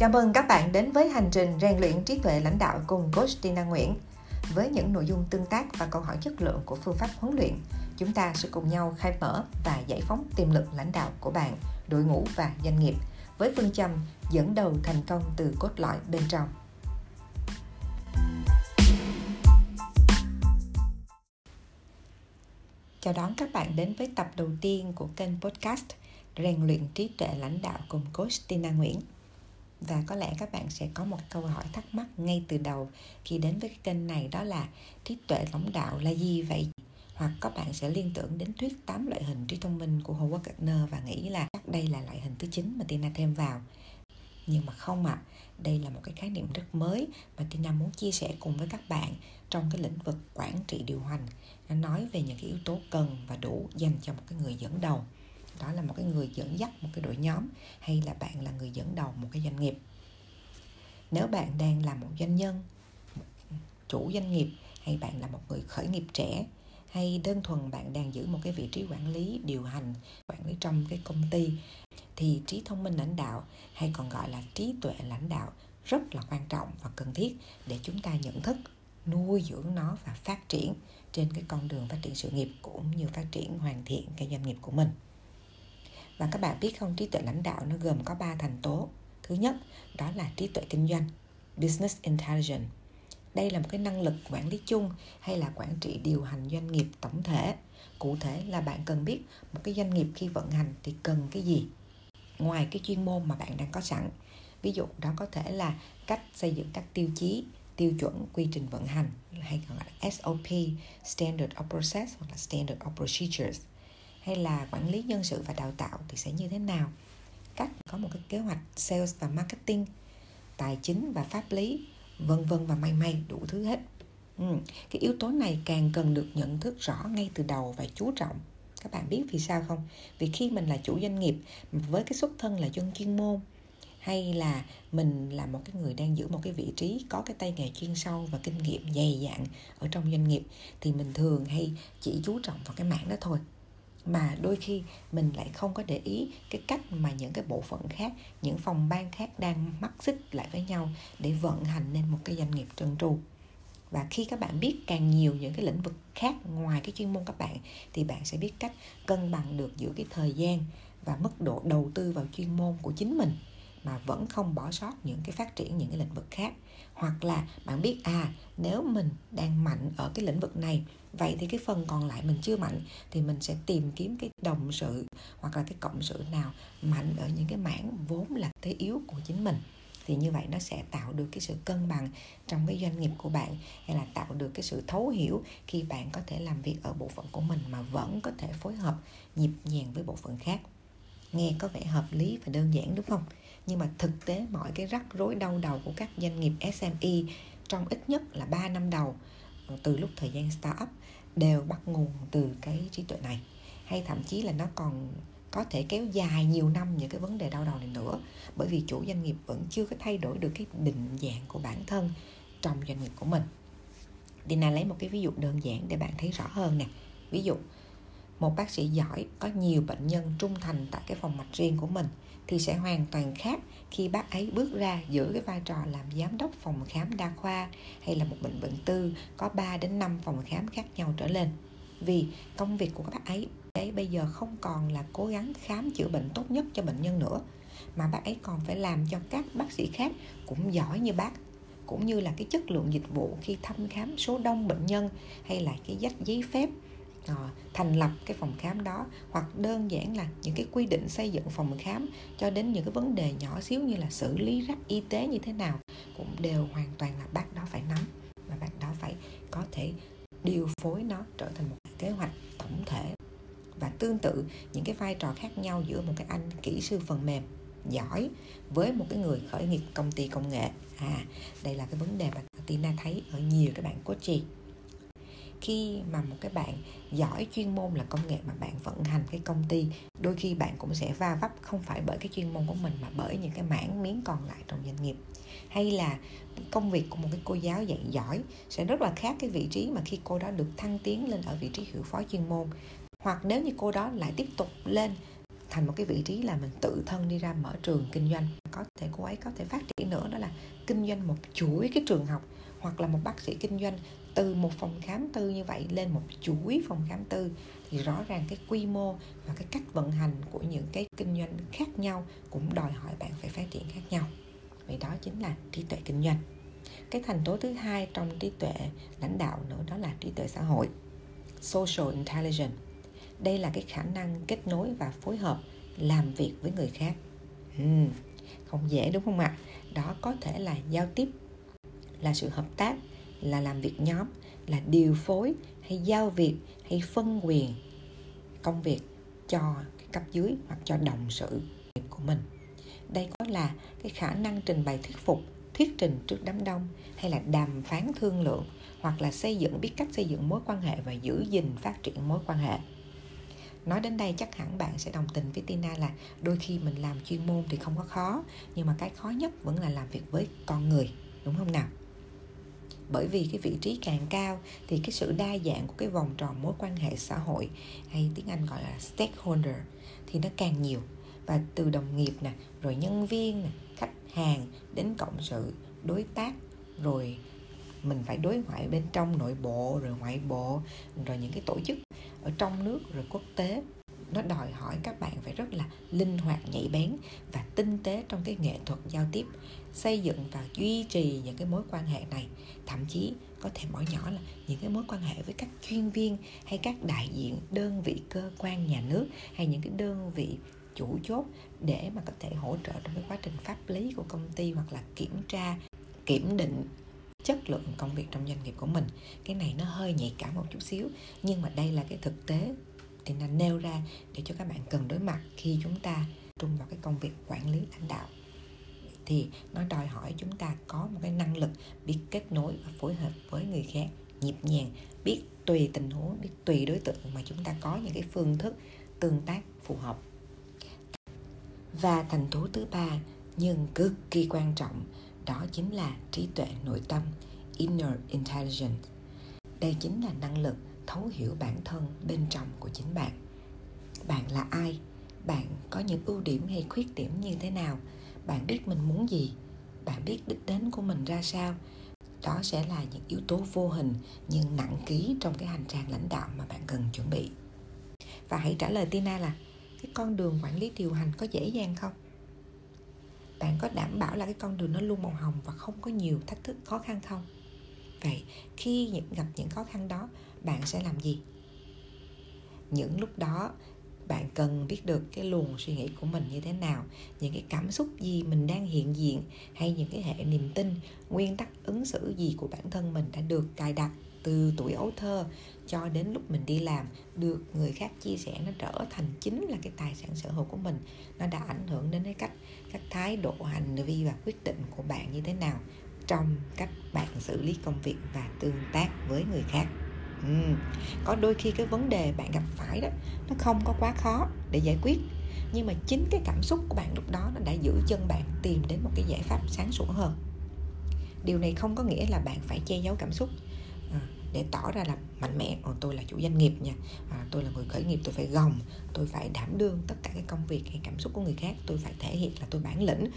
Chào mừng các bạn đến với hành trình rèn luyện trí tuệ lãnh đạo cùng coach Tina Nguyễn. Với những nội dung tương tác và câu hỏi chất lượng của phương pháp huấn luyện, chúng ta sẽ cùng nhau khai mở và giải phóng tiềm lực lãnh đạo của bạn, đội ngũ và doanh nghiệp với phương châm dẫn đầu thành công từ cốt lõi bên trong. Chào đón các bạn đến với tập đầu tiên của kênh podcast Rèn luyện trí tuệ lãnh đạo cùng coach Tina Nguyễn và có lẽ các bạn sẽ có một câu hỏi thắc mắc ngay từ đầu khi đến với cái kênh này đó là trí tuệ lãnh đạo là gì vậy? Hoặc các bạn sẽ liên tưởng đến thuyết 8 loại hình trí thông minh của Howard Gardner và nghĩ là chắc đây là loại hình thứ 9 mà Tina thêm vào. Nhưng mà không ạ à, đây là một cái khái niệm rất mới mà Tina muốn chia sẻ cùng với các bạn trong cái lĩnh vực quản trị điều hành. Nó nói về những cái yếu tố cần và đủ dành cho một cái người dẫn đầu đó là một cái người dẫn dắt một cái đội nhóm hay là bạn là người dẫn đầu một cái doanh nghiệp. Nếu bạn đang là một doanh nhân, chủ doanh nghiệp hay bạn là một người khởi nghiệp trẻ, hay đơn thuần bạn đang giữ một cái vị trí quản lý, điều hành, quản lý trong cái công ty, thì trí thông minh lãnh đạo hay còn gọi là trí tuệ lãnh đạo rất là quan trọng và cần thiết để chúng ta nhận thức, nuôi dưỡng nó và phát triển trên cái con đường phát triển sự nghiệp cũng như phát triển hoàn thiện cái doanh nghiệp của mình và các bạn biết không, trí tuệ lãnh đạo nó gồm có ba thành tố. Thứ nhất, đó là trí tuệ kinh doanh, business intelligence. Đây là một cái năng lực quản lý chung hay là quản trị điều hành doanh nghiệp tổng thể. Cụ thể là bạn cần biết một cái doanh nghiệp khi vận hành thì cần cái gì, ngoài cái chuyên môn mà bạn đang có sẵn. Ví dụ, đó có thể là cách xây dựng các tiêu chí, tiêu chuẩn quy trình vận hành, hay còn gọi là SOP Standard of Process hoặc là Standard of Procedures hay là quản lý nhân sự và đào tạo thì sẽ như thế nào? Cách có một cái kế hoạch sales và marketing, tài chính và pháp lý, vân vân và may may, đủ thứ hết. Ừ. cái yếu tố này càng cần được nhận thức rõ ngay từ đầu và chú trọng. Các bạn biết vì sao không? Vì khi mình là chủ doanh nghiệp, với cái xuất thân là dân chuyên môn, hay là mình là một cái người đang giữ một cái vị trí, có cái tay nghề chuyên sâu và kinh nghiệm dày dặn ở trong doanh nghiệp, thì mình thường hay chỉ chú trọng vào cái mảng đó thôi mà đôi khi mình lại không có để ý cái cách mà những cái bộ phận khác, những phòng ban khác đang mắc xích lại với nhau để vận hành nên một cái doanh nghiệp trơn tru. Và khi các bạn biết càng nhiều những cái lĩnh vực khác ngoài cái chuyên môn các bạn, thì bạn sẽ biết cách cân bằng được giữa cái thời gian và mức độ đầu tư vào chuyên môn của chính mình mà vẫn không bỏ sót những cái phát triển những cái lĩnh vực khác. Hoặc là bạn biết à nếu mình đang mạnh ở cái lĩnh vực này, vậy thì cái phần còn lại mình chưa mạnh thì mình sẽ tìm kiếm cái đồng sự hoặc là cái cộng sự nào mạnh ở những cái mảng vốn là thế yếu của chính mình. Thì như vậy nó sẽ tạo được cái sự cân bằng trong cái doanh nghiệp của bạn, hay là tạo được cái sự thấu hiểu khi bạn có thể làm việc ở bộ phận của mình mà vẫn có thể phối hợp nhịp nhàng với bộ phận khác. Nghe có vẻ hợp lý và đơn giản, đúng không? Nhưng mà thực tế mọi cái rắc rối đau đầu của các doanh nghiệp SME trong ít nhất là 3 năm đầu ờ, từ lúc thời gian startup đều bắt nguồn từ cái trí tuệ này. Hay thậm chí là nó còn có thể kéo dài nhiều năm những cái vấn đề đau đầu này nữa. Bởi vì chủ doanh nghiệp vẫn chưa có thay đổi được cái định dạng của bản thân trong doanh nghiệp của mình. Dina lấy một cái ví dụ đơn giản để bạn thấy rõ hơn nè. Ví dụ, một bác sĩ giỏi có nhiều bệnh nhân trung thành tại cái phòng mạch riêng của mình thì sẽ hoàn toàn khác khi bác ấy bước ra giữa cái vai trò làm giám đốc phòng khám đa khoa hay là một bệnh viện tư có 3 đến 5 phòng khám khác nhau trở lên. Vì công việc của các bác ấy ấy bây giờ không còn là cố gắng khám chữa bệnh tốt nhất cho bệnh nhân nữa, mà bác ấy còn phải làm cho các bác sĩ khác cũng giỏi như bác cũng như là cái chất lượng dịch vụ khi thăm khám số đông bệnh nhân hay là cái dách giấy phép Ờ, thành lập cái phòng khám đó, hoặc đơn giản là những cái quy định xây dựng phòng khám cho đến những cái vấn đề nhỏ xíu như là xử lý rác y tế như thế nào, cũng đều hoàn toàn là bác đó phải nắm. Và bác đó phải có thể điều phối nó trở thành một kế hoạch tổng thể và tương tự những cái vai trò khác nhau giữa một cái anh kỹ sư phần mềm giỏi với một cái người khởi nghiệp công ty công nghệ. À đây là cái vấn đề mà Tina thấy ở nhiều các bạn coaching khi mà một cái bạn giỏi chuyên môn là công nghệ mà bạn vận hành cái công ty, đôi khi bạn cũng sẽ va vấp không phải bởi cái chuyên môn của mình mà bởi những cái mảng miếng còn lại trong doanh nghiệp. Hay là công việc của một cái cô giáo dạy giỏi sẽ rất là khác cái vị trí mà khi cô đó được thăng tiến lên ở vị trí hiệu phó chuyên môn. Hoặc nếu như cô đó lại tiếp tục lên thành một cái vị trí là mình tự thân đi ra mở trường kinh doanh, có thể cô ấy có thể phát triển nữa, đó là kinh doanh một chuỗi cái trường học hoặc là một bác sĩ kinh doanh từ một phòng khám tư như vậy lên một chuỗi phòng khám tư thì rõ ràng cái quy mô và cái cách vận hành của những cái kinh doanh khác nhau cũng đòi hỏi bạn phải phát triển khác nhau. Vậy đó chính là trí tuệ kinh doanh. Cái thành tố thứ hai trong trí tuệ lãnh đạo nữa đó là trí tuệ xã hội social intelligence. Đây là cái khả năng kết nối và phối hợp làm việc với người khác. Uhm, không dễ đúng không ạ? Đó có thể là giao tiếp là sự hợp tác là làm việc nhóm, là điều phối hay giao việc hay phân quyền công việc cho cấp dưới hoặc cho đồng sự của mình. Đây có là cái khả năng trình bày thuyết phục, thuyết trình trước đám đông hay là đàm phán thương lượng hoặc là xây dựng, biết cách xây dựng mối quan hệ và giữ gìn phát triển mối quan hệ. Nói đến đây chắc hẳn bạn sẽ đồng tình với Tina là đôi khi mình làm chuyên môn thì không có khó, nhưng mà cái khó nhất vẫn là làm việc với con người, đúng không nào? Bởi vì cái vị trí càng cao thì cái sự đa dạng của cái vòng tròn mối quan hệ xã hội, hay tiếng Anh gọi là stakeholder, thì nó càng nhiều. Và từ đồng nghiệp nè, rồi nhân viên nè, khách hàng đến cộng sự, đối tác, rồi mình phải đối ngoại bên trong nội bộ, rồi ngoại bộ, rồi những cái tổ chức ở trong nước, rồi quốc tế nó đòi hỏi các bạn phải rất là linh hoạt, nhạy bén và tinh tế trong cái nghệ thuật giao tiếp, xây dựng và duy trì những cái mối quan hệ này. Thậm chí có thể bỏ nhỏ là những cái mối quan hệ với các chuyên viên hay các đại diện đơn vị cơ quan nhà nước hay những cái đơn vị chủ chốt để mà có thể hỗ trợ trong cái quá trình pháp lý của công ty hoặc là kiểm tra, kiểm định chất lượng công việc trong doanh nghiệp của mình. Cái này nó hơi nhạy cảm một chút xíu, nhưng mà đây là cái thực tế thì nó nêu ra để cho các bạn cần đối mặt khi chúng ta trung vào cái công việc quản lý lãnh đạo. Thì nó đòi hỏi chúng ta có một cái năng lực biết kết nối và phối hợp với người khác, nhịp nhàng, biết tùy tình huống, biết tùy đối tượng mà chúng ta có những cái phương thức tương tác phù hợp. Và thành tố thứ ba, nhưng cực kỳ quan trọng, đó chính là trí tuệ nội tâm, inner intelligence. Đây chính là năng lực thấu hiểu bản thân bên trong của chính bạn. Bạn là ai? Bạn có những ưu điểm hay khuyết điểm như thế nào? Bạn biết mình muốn gì? Bạn biết đích đến của mình ra sao? Đó sẽ là những yếu tố vô hình nhưng nặng ký trong cái hành trang lãnh đạo mà bạn cần chuẩn bị. Và hãy trả lời tina là, cái con đường quản lý điều hành có dễ dàng không? Bạn có đảm bảo là cái con đường nó luôn màu hồng và không có nhiều thách thức khó khăn không? Vậy, khi gặp những khó khăn đó, bạn sẽ làm gì? Những lúc đó, bạn cần biết được cái luồng suy nghĩ của mình như thế nào, những cái cảm xúc gì mình đang hiện diện, hay những cái hệ niềm tin, nguyên tắc ứng xử gì của bản thân mình đã được cài đặt từ tuổi ấu thơ cho đến lúc mình đi làm, được người khác chia sẻ nó trở thành chính là cái tài sản sở hữu của mình. Nó đã ảnh hưởng đến cái cách các thái độ, hành vi và quyết định của bạn như thế nào trong cách bạn xử lý công việc và tương tác với người khác. Ừ. có đôi khi cái vấn đề bạn gặp phải đó nó không có quá khó để giải quyết. Nhưng mà chính cái cảm xúc của bạn lúc đó nó đã giữ chân bạn tìm đến một cái giải pháp sáng sủa hơn. Điều này không có nghĩa là bạn phải che giấu cảm xúc. À, để tỏ ra là mạnh mẽ còn tôi là chủ doanh nghiệp nha. À, tôi là người khởi nghiệp tôi phải gồng tôi phải đảm đương tất cả cái công việc hay cảm xúc của người khác. Tôi phải thể hiện là tôi bản lĩnh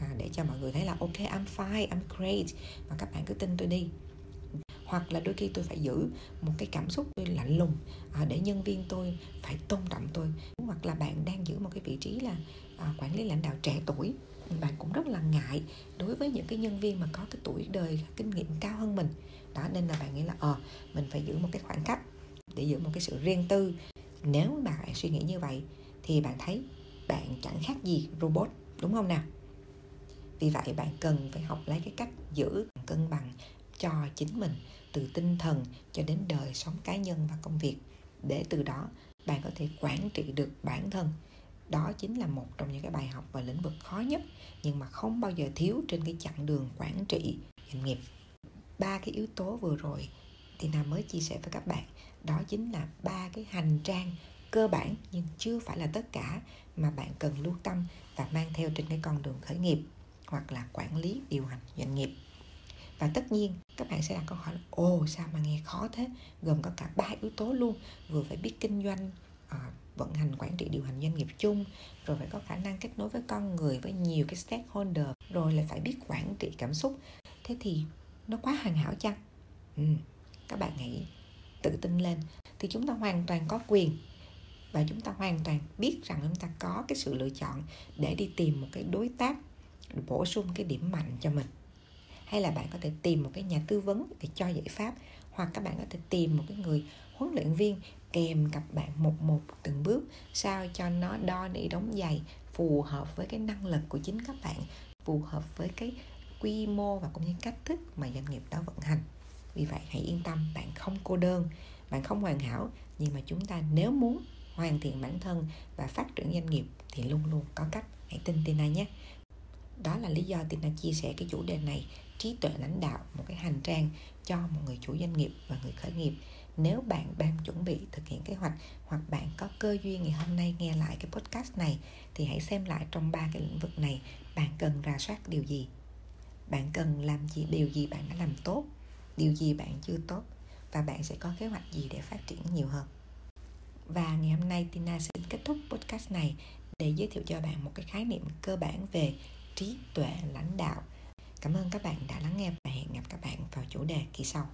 à, để cho mọi người thấy là ok I'm fine I'm great. Và các bạn cứ tin tôi đi. Hoặc là đôi khi tôi phải giữ một cái cảm xúc tôi lạnh lùng à, để nhân viên tôi phải tôn trọng tôi. Hoặc là bạn đang giữ một cái vị trí là à, quản lý lãnh đạo trẻ tuổi bạn cũng rất là ngại đối với những cái nhân viên mà có cái tuổi đời kinh nghiệm cao hơn mình. Đó nên là bạn nghĩ là ờ à, mình phải giữ một cái khoảng cách để giữ một cái sự riêng tư. Nếu mà bạn suy nghĩ như vậy thì bạn thấy bạn chẳng khác gì robot đúng không nào? Vì vậy bạn cần phải học lấy cái cách giữ, cân bằng cho chính mình, từ tinh thần cho đến đời sống cá nhân và công việc. Để từ đó, bạn có thể quản trị được bản thân. Đó chính là một trong những cái bài học và lĩnh vực khó nhất, nhưng mà không bao giờ thiếu trên cái chặng đường quản trị doanh nghiệp. Ba cái yếu tố vừa rồi thì nam mới chia sẻ với các bạn. Đó chính là ba cái hành trang cơ bản nhưng chưa phải là tất cả mà bạn cần lưu tâm và mang theo trên cái con đường khởi nghiệp hoặc là quản lý điều hành doanh nghiệp. Và tất nhiên các bạn sẽ đặt câu hỏi là ồ sao mà nghe khó thế? Gồm có cả ba yếu tố luôn. Vừa phải biết kinh doanh à, vận hành quản trị điều hành doanh nghiệp chung rồi phải có khả năng kết nối với con người với nhiều cái stakeholder rồi lại phải biết quản trị cảm xúc. Thế thì nó quá hoàn hảo chăng? Ừ, các bạn hãy tự tin lên. Thì chúng ta hoàn toàn có quyền và chúng ta hoàn toàn biết rằng chúng ta có cái sự lựa chọn để đi tìm một cái đối tác bổ sung cái điểm mạnh cho mình. Hay là bạn có thể tìm một cái nhà tư vấn để cho giải pháp, hoặc các bạn có thể tìm một cái người huấn luyện viên kèm cặp bạn một một từng bước, sao cho nó đo nỉ đóng giày, phù hợp với cái năng lực của chính các bạn, phù hợp với cái quy mô và cũng như cách thức mà doanh nghiệp đó vận hành. Vì vậy, hãy yên tâm, bạn không cô đơn, bạn không hoàn hảo, nhưng mà chúng ta nếu muốn hoàn thiện bản thân và phát triển doanh nghiệp thì luôn luôn có cách. Hãy tin tin này nhé đó là lý do Tina chia sẻ cái chủ đề này, trí tuệ lãnh đạo, một cái hành trang cho một người chủ doanh nghiệp và người khởi nghiệp. Nếu bạn đang chuẩn bị thực hiện kế hoạch hoặc bạn có cơ duyên ngày hôm nay nghe lại cái podcast này, thì hãy xem lại trong ba cái lĩnh vực này, bạn cần rà soát điều gì? Bạn cần làm gì, điều gì bạn đã làm tốt, điều gì bạn chưa tốt, và bạn sẽ có kế hoạch gì để phát triển nhiều hơn. Và ngày hôm nay Tina sẽ kết thúc podcast này để giới thiệu cho bạn một cái khái niệm cơ bản về trí tuệ lãnh đạo Cảm ơn các bạn đã lắng nghe và hẹn gặp các bạn vào chủ đề kỳ sau.